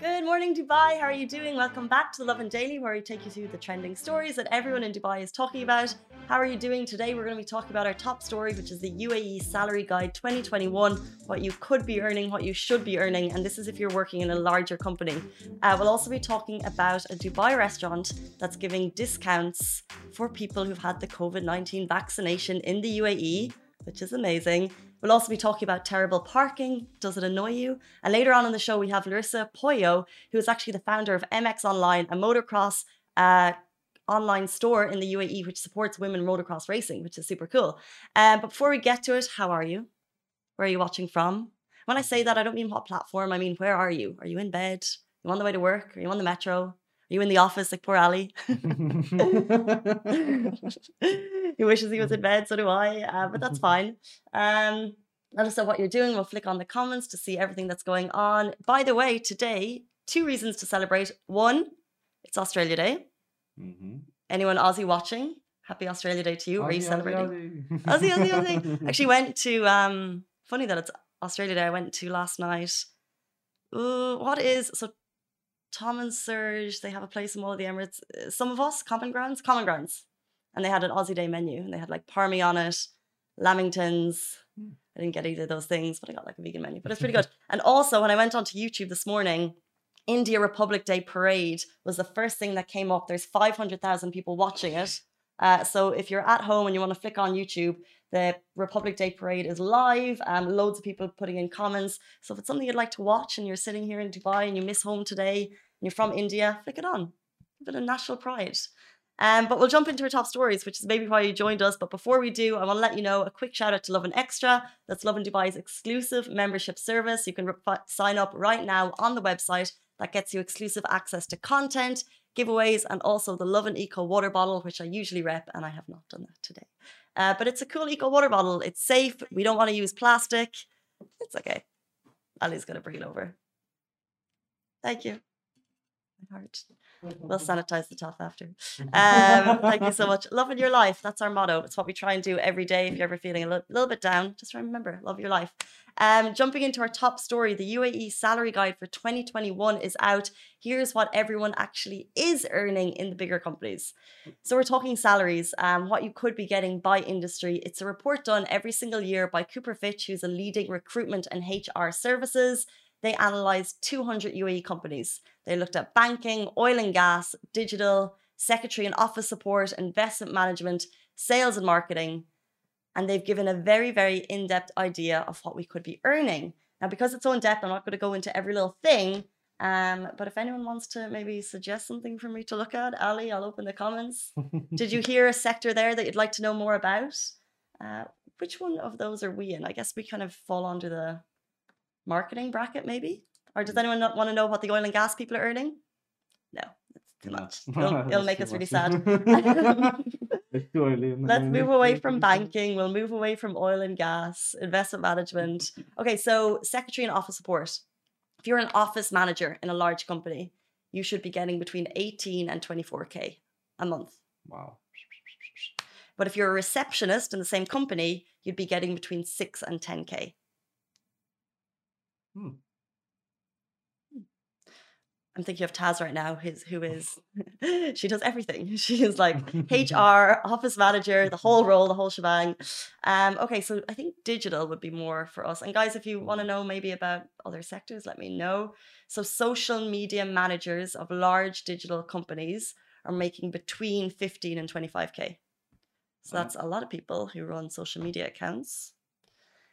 Good morning, Dubai. How are you doing? Welcome back to the Lovin Daily, where we take you through the trending stories that everyone in Dubai is talking about. How are you doing today? We're going to be talking about our top story, which is the UAE Salary Guide 2021 what you could be earning, what you should be earning, and this is if you're working in a larger company. Uh, we'll also be talking about a Dubai restaurant that's giving discounts for people who've had the COVID 19 vaccination in the UAE, which is amazing. We'll also be talking about terrible parking. Does it annoy you? And later on in the show, we have Larissa Poyo, who is actually the founder of MX Online, a motocross uh, online store in the UAE which supports women motocross racing, which is super cool. Um, but before we get to it, how are you? Where are you watching from? When I say that, I don't mean what platform. I mean, where are you? Are you in bed? Are you on the way to work? Are you on the metro? Are you in the office like poor Ali? he wishes he was in bed, so do I, uh, but that's fine. Um, let us know what you're doing. We'll flick on the comments to see everything that's going on. By the way, today, two reasons to celebrate. One, it's Australia Day. Mm-hmm. Anyone Aussie watching? Happy Australia Day to you. Aussie, Are you celebrating? Aussie, Aussie, Aussie. Aussie. Actually, went to, um, funny that it's Australia Day. I went to last night. Ooh, what is, so Tom and Serge, they have a place in all of the Emirates. Uh, some of us, Common Grounds, Common Grounds and they had an Aussie Day menu, and they had like parmy on it, lamingtons. Mm. I didn't get either of those things, but I got like a vegan menu. But it's pretty good. and also, when I went onto YouTube this morning, India Republic Day parade was the first thing that came up. There's 500,000 people watching it. Uh, so if you're at home and you want to flick on YouTube, the Republic Day parade is live. Um, loads of people putting in comments. So if it's something you'd like to watch and you're sitting here in Dubai and you miss home today and you're from India, flick it on. Give it a national pride. Um, but we'll jump into our top stories, which is maybe why you joined us. But before we do, I want to let you know a quick shout out to Lovin Extra. That's Lovin Dubai's exclusive membership service. You can sign up right now on the website. That gets you exclusive access to content, giveaways, and also the Lovin Eco water bottle, which I usually rep, and I have not done that today. Uh, but it's a cool eco water bottle. It's safe. We don't want to use plastic. It's okay. Ali's going to bring it over. Thank you. My heart. We'll sanitize the top after. Um, thank you so much. Loving your life. That's our motto. It's what we try and do every day. If you're ever feeling a little, little bit down, just remember, love your life. Um, jumping into our top story, the UAE salary guide for 2021 is out. Here's what everyone actually is earning in the bigger companies. So we're talking salaries, um, what you could be getting by industry. It's a report done every single year by Cooper Fitch, who's a leading recruitment and HR services they analyzed 200 UAE companies. They looked at banking, oil and gas, digital, secretary and office support, investment management, sales and marketing. And they've given a very, very in depth idea of what we could be earning. Now, because it's so in depth, I'm not going to go into every little thing. Um, but if anyone wants to maybe suggest something for me to look at, Ali, I'll open the comments. Did you hear a sector there that you'd like to know more about? Uh, which one of those are we in? I guess we kind of fall under the marketing bracket, maybe? Or does mm. anyone not want to know what the oil and gas people are earning? No, it's too much. It'll, it'll make us really sad. it's too early. Let's move away from banking. We'll move away from oil and gas, investment management. Okay, so secretary and office support. If you're an office manager in a large company, you should be getting between 18 and 24k a month. Wow. But if you're a receptionist in the same company, you'd be getting between 6 and 10k. Hmm. hmm. I'm thinking of Taz right now, his who is she does everything. She is like HR, office manager, the whole role, the whole shebang. Um, okay, so I think digital would be more for us. And guys, if you want to know maybe about other sectors, let me know. So social media managers of large digital companies are making between 15 and 25k. So that's a lot of people who run social media accounts.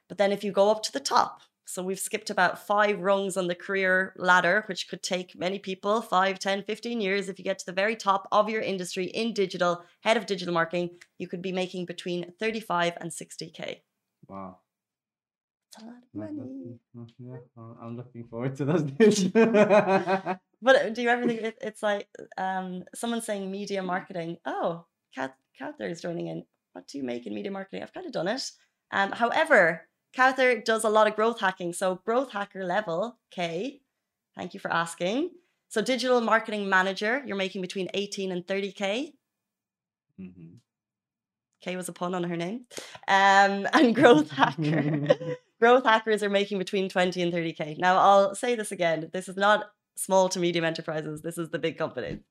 But then if you go up to the top, so we've skipped about five rungs on the career ladder, which could take many people 5, 10, 15 years. If you get to the very top of your industry in digital, head of digital marketing, you could be making between 35 and 60K. Wow. That's a lot of money. Yeah, I'm looking forward to those days. but uh, do you ever think it, it's like um, someone saying media marketing? Oh, Kat, Kat there is joining in. What do you make in media marketing? I've kind of done it. Um, however, Cowther does a lot of growth hacking. So growth hacker level K, thank you for asking. So digital marketing manager, you're making between 18 and 30k. hmm K was a pun on her name. Um, and growth hacker. growth hackers are making between 20 and 30k. Now, I'll say this again. This is not small to medium enterprises. This is the big companies.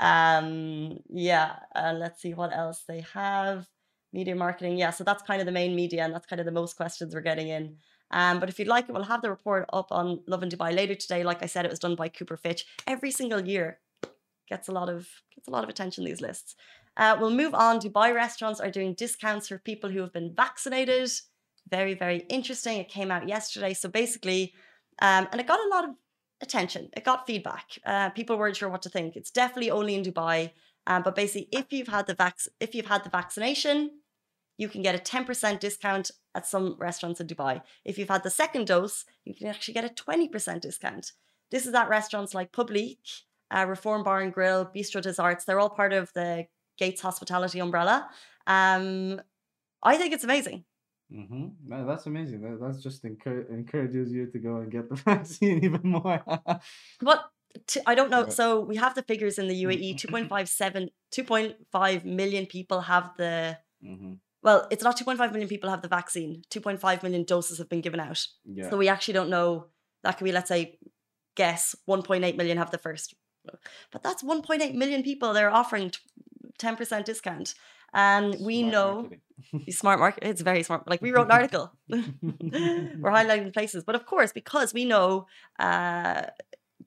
Um, yeah, uh, let's see what else they have. Media marketing. Yeah, so that's kind of the main media, and that's kind of the most questions we're getting in. Um, but if you'd like it, we'll have the report up on Lovin Dubai later today. Like I said, it was done by Cooper Fitch. Every single year gets a lot of gets a lot of attention. These lists. Uh, we'll move on. Dubai restaurants are doing discounts for people who have been vaccinated. Very, very interesting. It came out yesterday. So basically, um, and it got a lot of attention. It got feedback. Uh, people weren't sure what to think. It's definitely only in Dubai. Um, but basically, if you've had the vac- if you've had the vaccination, you can get a 10% discount at some restaurants in Dubai. If you've had the second dose, you can actually get a 20% discount. This is at restaurants like Publique, uh, Reform Bar and Grill, Bistro des Arts. They're all part of the Gates Hospitality umbrella. Um, I think it's amazing. hmm No, that's amazing. That, that's just encour- encourages you to go and get the vaccine even more. What t- I don't know. Right. So we have the figures in the UAE 2.57, 2.5 million people have the, hmm well, it's not 2.5 million people have the vaccine. 2.5 million doses have been given out. Yeah. So we actually don't know. That could be, let's say, guess 1.8 million have the first. But that's 1.8 million people they're offering t- 10% discount. And we Smart know smart market. It's very smart. Like we wrote an article. We're highlighting places, but of course, because we know uh,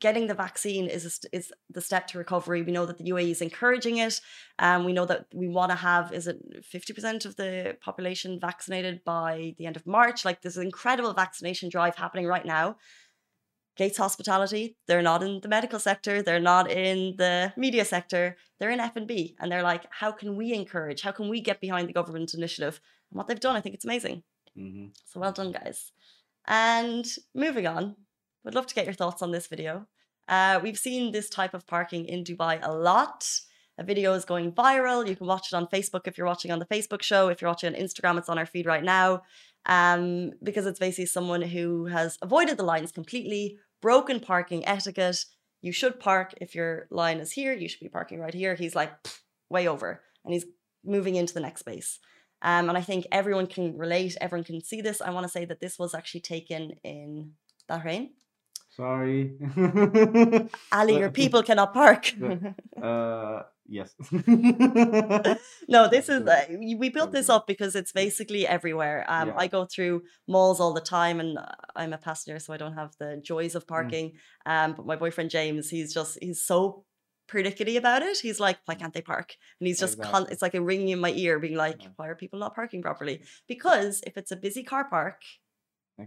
getting the vaccine is a is the step to recovery. We know that the UAE is encouraging it. Um, we know that we want to have is it fifty percent of the population vaccinated by the end of March. Like there's an incredible vaccination drive happening right now. Gates Hospitality, they're not in the medical sector, they're not in the media sector, they're in F and B, and they're like, how can we encourage? How can we get behind the government initiative? And what they've done, I think it's amazing. hmm So well done, guys. And moving on, would love to get your thoughts on this video. Uh, we've seen this type of parking in Dubai a lot. A video is going viral. You can watch it on Facebook if you're watching on the Facebook show. If you're watching on Instagram, it's on our feed right now. Um, because it's basically someone who has avoided the lines completely, broken parking etiquette. You should park if your line is here. You should be parking right here. He's like way over, and he's moving into the next space. Um, and I think everyone can relate. Everyone can see this. I want to say that this was actually taken in Bahrain. Sorry. Ali, your people cannot park. uh, yes. no, this is uh, we built this up because it's basically everywhere. Um, Yeah. I go through malls all the time, and uh, I'm a passenger, so I don't have the joys Mm. of parking. Um, but my boyfriend James, he's just he's so pernickety about it. He's like, why can't they park? And he's just con- Exactly. it's like a ringing in my ear, being like, Yeah. why are people not parking properly? Because if it's a busy car park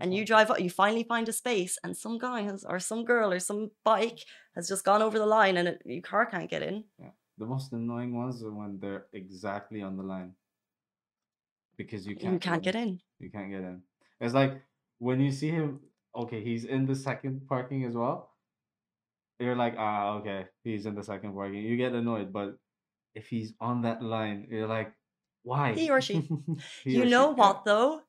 and you drive up, you finally find a space, and some guy has, or some girl or some bike has just gone over the line, and it, your car can't get in. Yeah. The most annoying ones are when they're exactly on the line. Because you can't you can't get in. You can't get in. It's like when you see him, okay, he's in the second parking as well. You're like, ah, okay, he's in the second parking. You get annoyed, but if he's on that line, you're like, why? He or she. He you or know yeah, what though?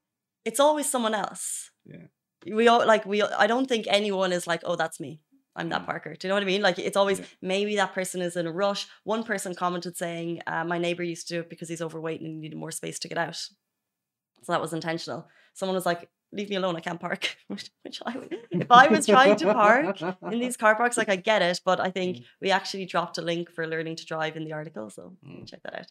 It's always someone else. Yeah. We all like we. I don't think anyone is like, oh, that's me. I'm that Mm. Parker. Do you know what I mean? Like it's always Yeah. maybe that person is in a rush. One person commented saying, uh, "My neighbor used to do it because he's overweight and he needed more space to get out." So that was intentional. Someone was like, "Leave me alone. I can't park." Which, which I would, if I was trying to park in these car parks, like I get it, but I think Mm. we actually dropped a link for learning to drive in the article, so Mm. check that out.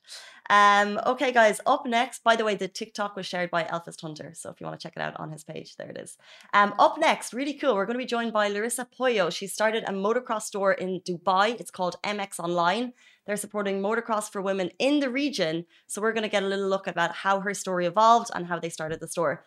Um, okay, guys, up next, by the way, the TikTok was shared by Elphist Hunter, so if you want to check it out on his page, there it is. Um, up next, really cool, we're going to be joined by Larissa Poyo. She started a motocross store in Dubai. It's called MX Online. They're supporting motocross for women in the region, so we're going to get a little look about how her story evolved and how they started the store.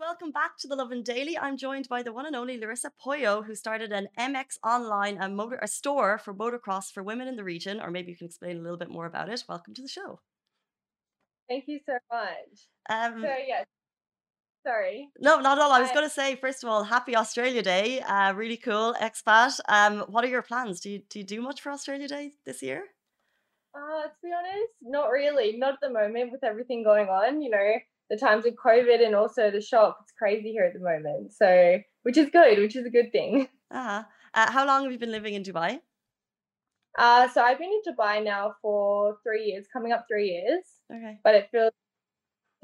Welcome back to the Lovin Daily. I'm joined by the one and only Larissa Poyo, who started an MX Online, a motor, a store for motocross for women in the region. Or maybe you can explain a little bit more about it. Welcome to the show. Thank you so much. Um, So yeah, sorry. no, not at all. I was going to say, first of all, happy Australia Day. Uh, really cool, expat. Um, what are your plans? Do you do you do much for Australia Day this year? uh to be honest, not really. Not at the moment with everything going on, you know, the times of COVID and also the shop. It's crazy here at the moment. So which is good, which is a good thing. Uh-huh. Uh, how long have you been living in Dubai? Uh so I've been in Dubai now for three years, coming up three years, Okay. but it feels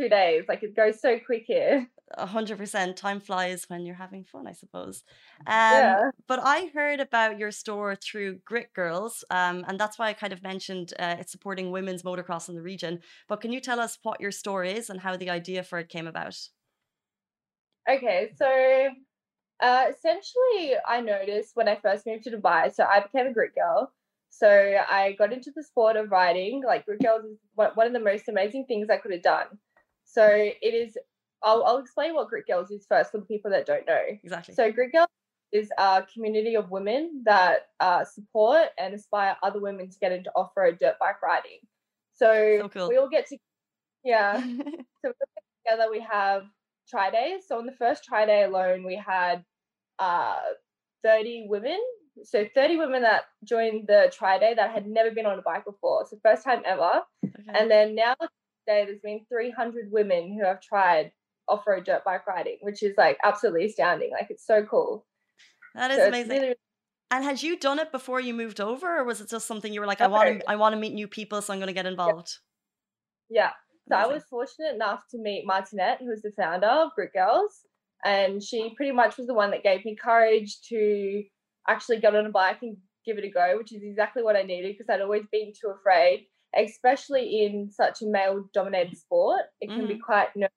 two days. Like it goes so quick here. A hundred percent. Time flies when you're having fun, I suppose. Um, Yeah. but I heard about your store through Grit Girls, um, and that's why I kind of mentioned uh, it's supporting women's motocross in the region. But can you tell us what your store is and how the idea for it came about? Okay, so uh, essentially, I noticed when I first moved to Dubai, so I became a grit girl. So I got into the sport of riding. Like grit girls is one of the most amazing things I could have done. So it is. I'll, I'll explain what grit girls is first for the people that don't know. Exactly. So grit girls is a community of women that uh, support and aspire other women to get into off-road dirt bike riding. So, So cool. we all get to yeah. So we all get together, we have tri days. So on the first tri day alone, we had uh, 30 women. So 30 women that joined the tri day that had never been on a bike before. So first time ever. Okay. And then now today, there's been 300 women who have tried off-road dirt bike riding, which is like absolutely astounding. Like it's so cool. that is So amazing. really, And had you done it before you moved over, or was it just something you were like, I want to, I want to meet new people, so I'm going to get involved? yeah. So I was fortunate enough to meet Martinette, who's the founder of Grit Girls, and she pretty much was the one that gave me courage to actually get on a bike and give it a go, which is exactly what I needed because I'd always been too afraid, especially in such a male-dominated sport. It can be mm. quite nervous.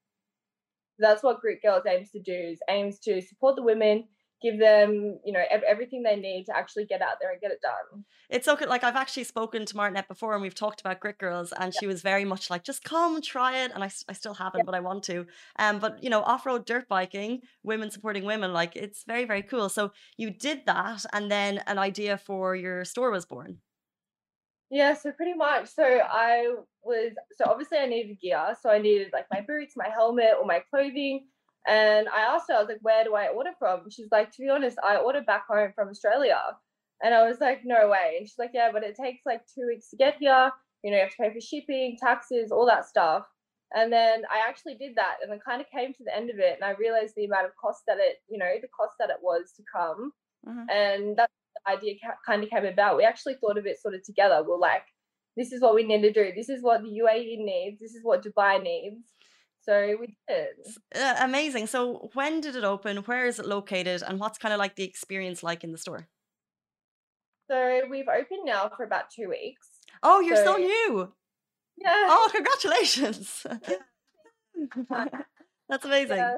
That's what Grit Girls aims to do. Is aims to support the women, give them, you know, everything they need to actually get out there and get it done. It's so good. Like I've actually spoken to Martinette before, and we've talked about Grit Girls, and she was very much like, "Just come, try it." And i, I still haven't, but I want to. Um, but you know, off-road dirt biking, women supporting women, like it's very, very cool. So you did that, and then an idea for your store was born. Yeah, so pretty much. So I was so obviously I needed gear, so I needed like my boots, my helmet, or my clothing. And I asked her, I was like, "Where do I order from?" She's like, "To be honest, I ordered back home from Australia." And I was like, "No way!" And she's like, "Yeah, but it takes like two weeks to get here. You know, you have to pay for shipping, taxes, all that stuff." And then I actually did that, and then kind of came to the end of it, and I realized the amount of cost that it, you know, the cost that it was to come Mhm. and that's idea ca- kind of came about. We actually thought of it sort of together. We're like, this is what we need to do. This is what the UAE needs. This is what Dubai needs. So we did. Uh, amazing. So when did it open? Where is it located? And what's kind of like the experience like in the store? So we've opened now for about two weeks. Oh, you're so So- new. Yeah. Oh, congratulations. That's amazing. Yeah.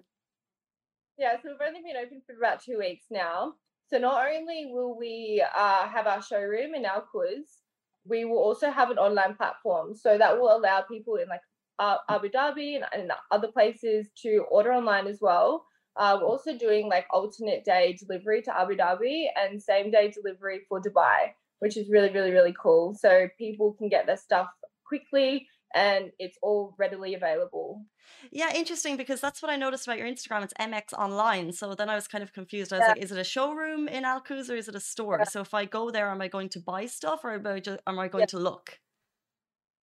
Yeah, so we've only been open for about two weeks now. So not only will we uh, have our showroom in Al Quoz, we will also have an online platform. So that will allow people in like uh, Abu Dhabi and, and other places to order online as well. Uh, we're also doing like alternate day delivery to Abu Dhabi and same day delivery for Dubai, which is really, really, really cool. So people can get their stuff quickly and it's all readily available. Yeah, interesting because that's what I noticed about your Instagram. It's MX Online. So then I was kind of confused. I was Yeah. like, is it a showroom in Al Quoz or is it a store? Yeah. So if I go there, am I going to buy stuff or am I, ju- am I going to look?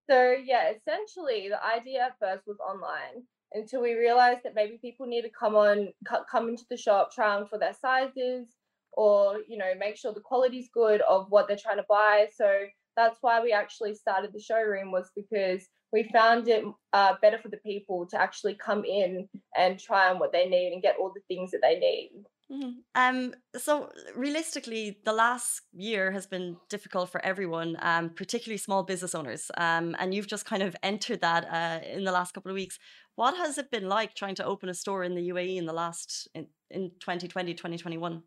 So yeah, essentially the idea at first was online until we realized that maybe people need to come on, come into the shop, try on for their sizes, or you know make sure the quality's good of what they're trying to buy. So that's why we actually started the showroom was because we found it uh, better for the people to actually come in and try on what they need and get all the things that they need. Mhm. Um, so realistically, the last year has been difficult for everyone, um, particularly small business owners. Um, and you've just kind of entered that uh, in the last couple of weeks. What has it been like trying to open a store in the UAE in the last in, in 2020, 2021?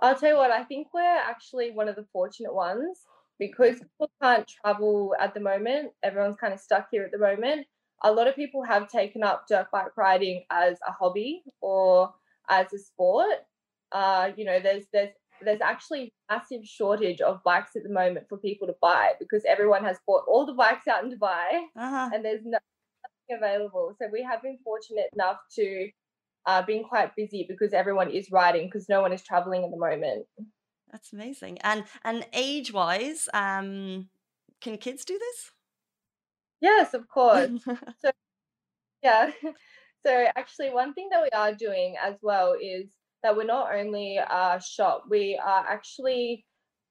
I'll tell you what, I think we're actually one of the fortunate ones because people can't travel at the moment. Everyone's kind of stuck here at the moment. A lot of people have taken up dirt bike riding as a hobby or as a sport. Uh, you know, there's there's there's actually massive shortage of bikes at the moment for people to buy because everyone has bought all the bikes out in Dubai Uh-huh. and there's nothing available. So we have been fortunate enough to uh, being quite busy because everyone is riding because no one is traveling at the moment. That's amazing. And and age wise, um, can kids do this? Yes, of course. Yeah. So actually, one thing that we are doing as well is that we're not only a shop, we are actually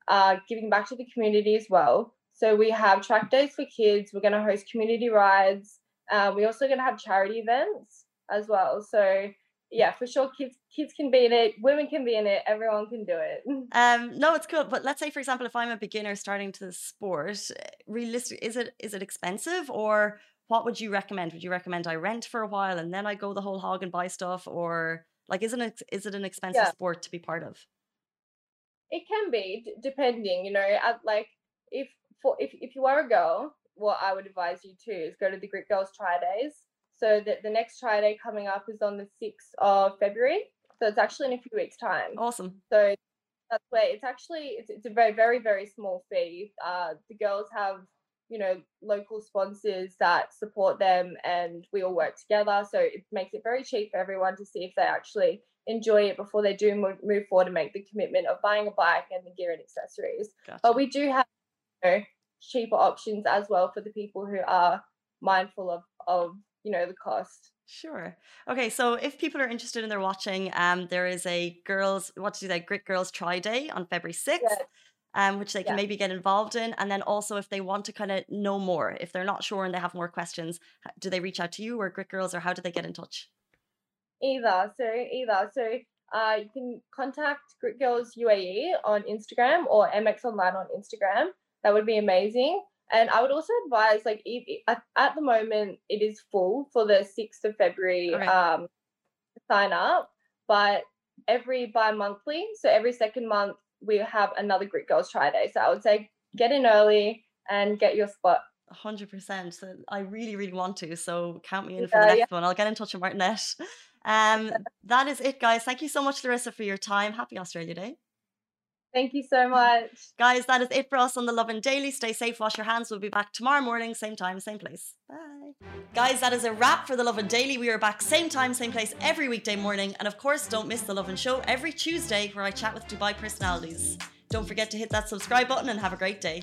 uh, giving back to the community as well. So we have track days for kids. We're going to host community rides. Uh, we're also going to have charity events as well. So yeah, for sure, kids kids can be in it. Women can be in it. Everyone can do it. Um, no, it's cool. But let's say, for example, if I'm a beginner starting to the sport, realistic is it is it expensive or what would you recommend? Would you recommend I rent for a while and then I go the whole hog and buy stuff, or like isn't it is it an expensive Yeah. sport to be part of? It can be d- depending, you know, at like if for if if you are a girl, what I would advise you to is go to the Grit Girls Try Days. So the, the next Tri Day coming up is on the sixth of February. So it's actually in a few weeks' time. Awesome. So that's where it's actually it's, it's a very very very small fee. Uh, the girls have you know local sponsors that support them, and we all work together. So it makes it very cheap for everyone to see if they actually enjoy it before they do move, move forward and make the commitment of buying a bike and the gear and accessories. Gotcha. But we do have you know, cheaper options as well for the people who are mindful of of you know the cost. Sure. Okay, so if people are interested and they're watching, um, there is a girls what do they Grit Girls Try Day on February sixth, Yes. um, which they can Yeah. maybe get involved in, and then also if they want to kind of know more, if they're not sure and they have more questions, do they reach out to you or Grit Girls, or how do they get in touch? Either. So either. So uh, you can contact Grit Girls UAE on Instagram or MX Online on Instagram. That would be amazing. And I would also advise, like, if, at, the moment it is full for the sixth of February um, sign up, but every bi-monthly, so every second month we have another Grit Girls Try Day. So I would say get in early and get your spot. Hundred percent. So I really, really want to. So count me in for Yeah, the yeah. next one. I'll get in touch with Martinette. Um, that is it, guys. Thank you so much, Larissa, for your time. Happy Australia Day. Thank you so much. Guys, that is it for us on the Lovin Daily. Stay safe, wash your hands. We'll be back tomorrow morning, same time, same place. Bye. Guys, that is a wrap for the Lovin Daily. We are back same time, same place every weekday morning. And of course, don't miss the Lovin Show every Tuesday where I chat with Dubai personalities. Don't forget to hit that subscribe button and have a great day.